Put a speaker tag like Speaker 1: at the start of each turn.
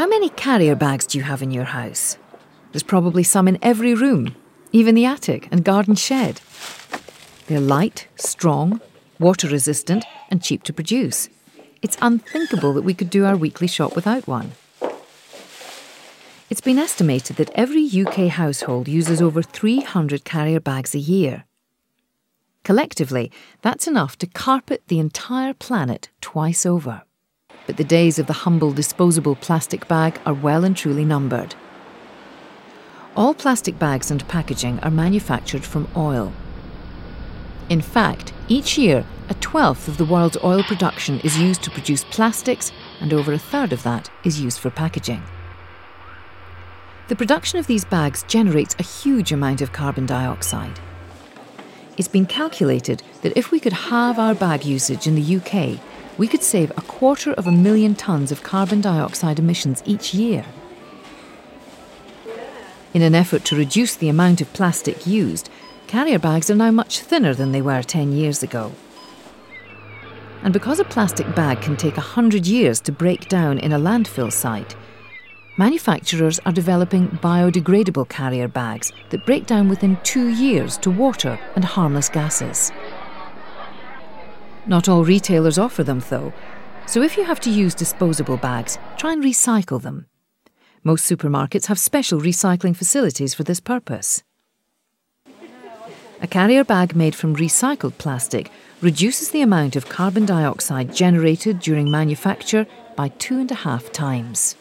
Speaker 1: How many carrier bags do you have in your house? There's probably some in every room, even the attic and garden shed. They're light, strong, water resistant, and cheap to produce. It's unthinkable that we could do our weekly shop without one. It's been estimated that every UK household uses over 300 carrier bags a year. Collectively, that's enough to carpet the entire planet twice over. But the days of the humble disposable plastic bag are well and truly numbered. All plastic bags and packaging are manufactured from oil. In fact, each year, a twelfth of the world's oil production is used to produce plastics, and over a third of that is used for packaging. The production of these bags generates a huge amount of carbon dioxide. It's been calculated that if we could halve our bag usage in the UK, we could save a quarter of a million tonnes of carbon dioxide emissions each year. In an effort to reduce the amount of plastic used, carrier bags are now much thinner than they were 10 years ago. And because a plastic bag can take 100 years to break down in a landfill site, manufacturers are developing biodegradable carrier bags that break down within two years to water and harmless gases. Not all retailers offer them, though, so if you have to use disposable bags, try and recycle them. Most supermarkets have special recycling facilities for this purpose. A carrier bag made from recycled plastic reduces the amount of carbon dioxide generated during manufacture by two and a half times.